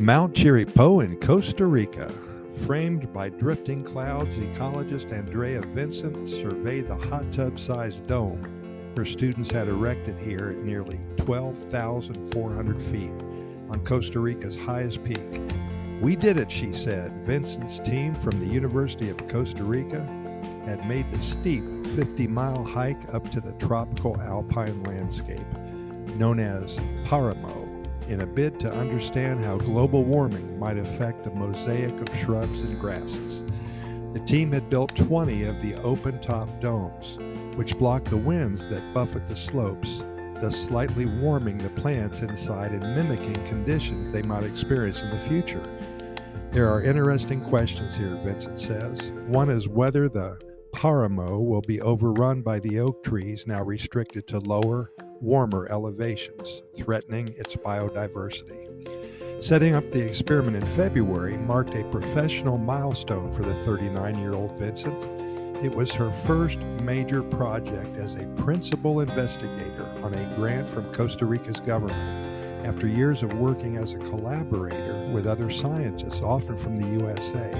Mount Chirripó in Costa Rica. Framed by drifting clouds, ecologist Andrea Vincent surveyed the hot tub sized dome her students had erected here at nearly 12,400 feet on Costa Rica's highest peak. We did it, she said. Vincent's team from the University of Costa Rica had made the steep 50 mile hike up to the tropical alpine landscape known as Paramo in a bid to understand how global warming might affect the mosaic of shrubs and grasses. The team had built 20 of the open top domes, which block the winds that buffet the slopes, thus slightly warming the plants inside and mimicking conditions they might experience in the future. There are interesting questions here, Vincent says. One is whether the Paramo will be overrun by the oak trees now restricted to lower, warmer elevations, threatening its biodiversity. Setting up the experiment in February marked a professional milestone for the 39 year old Vincent. It was her first major project as a principal investigator on a grant from Costa Rica's government. After years of working as a collaborator with other scientists, often from the USA,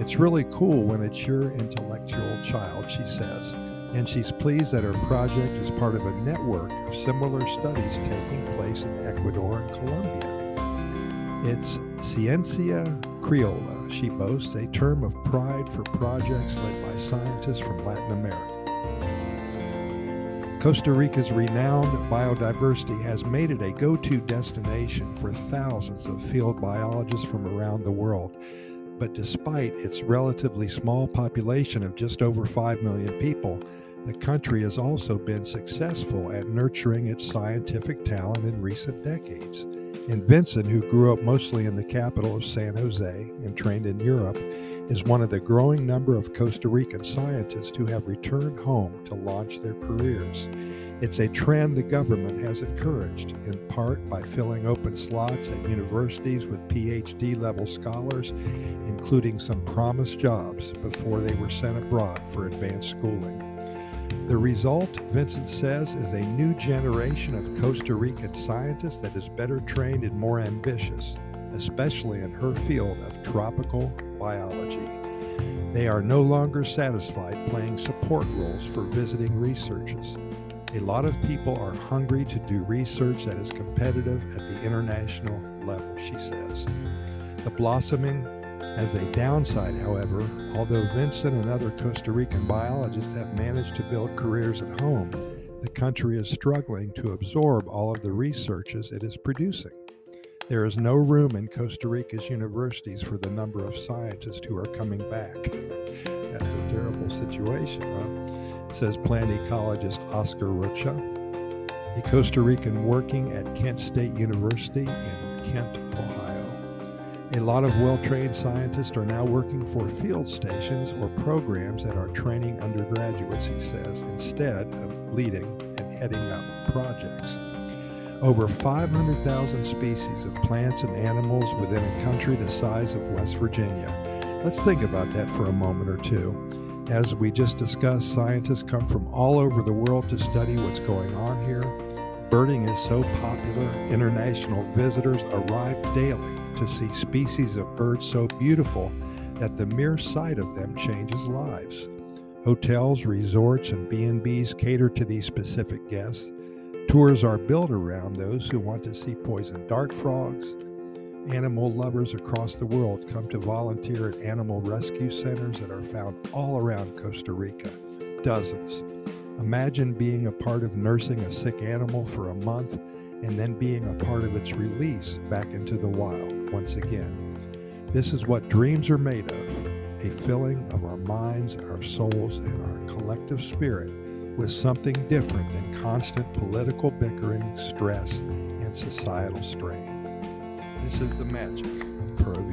it's really cool when it's your intellectual child, she says, and she's pleased that her project is part of a network of similar studies taking place in Ecuador and Colombia. It's Ciencia Criolla, she boasts, a term of pride for projects led by scientists from Latin America. Costa Rica's renowned biodiversity has made it a go to destination for thousands of field biologists from around the world. But despite its relatively small population of just over 5 million people, the country has also been successful at nurturing its scientific talent in recent decades. And Vincent, who grew up mostly in the capital of San Jose and trained in Europe, is one of the growing number of Costa Rican scientists who have returned home to launch their careers. It's a trend the government has encouraged, in part by filling open slots at universities with PhD level scholars, including some promised jobs before they were sent abroad for advanced schooling. The result, Vincent says, is a new generation of Costa Rican scientists that is better trained and more ambitious, especially in her field of tropical biology. They are no longer satisfied playing support roles for visiting researchers. A lot of people are hungry to do research that is competitive at the international level, she says. The blossoming has a downside, however, although Vincent and other Costa Rican biologists have managed to build careers at home, the country is struggling to absorb all of the researches it is producing. There is no room in Costa Rica's universities for the number of scientists who are coming back. That's a terrible situation, huh? says plant ecologist Oscar Rocha, a Costa Rican working at Kent State University in Kent, Ohio. A lot of well trained scientists are now working for field stations or programs that are training undergraduates, he says, instead of leading and heading up projects over 500,000 species of plants and animals within a country the size of West Virginia. Let's think about that for a moment or two. As we just discussed, scientists come from all over the world to study what's going on here. Birding is so popular, international visitors arrive daily to see species of birds so beautiful that the mere sight of them changes lives. Hotels, resorts, and B&Bs cater to these specific guests Tours are built around those who want to see poison dart frogs. Animal lovers across the world come to volunteer at animal rescue centers that are found all around Costa Rica. Dozens. Imagine being a part of nursing a sick animal for a month and then being a part of its release back into the wild once again. This is what dreams are made of a filling of our minds, our souls, and our collective spirit with something different than constant political bickering, stress, and societal strain. This is the magic of Vida.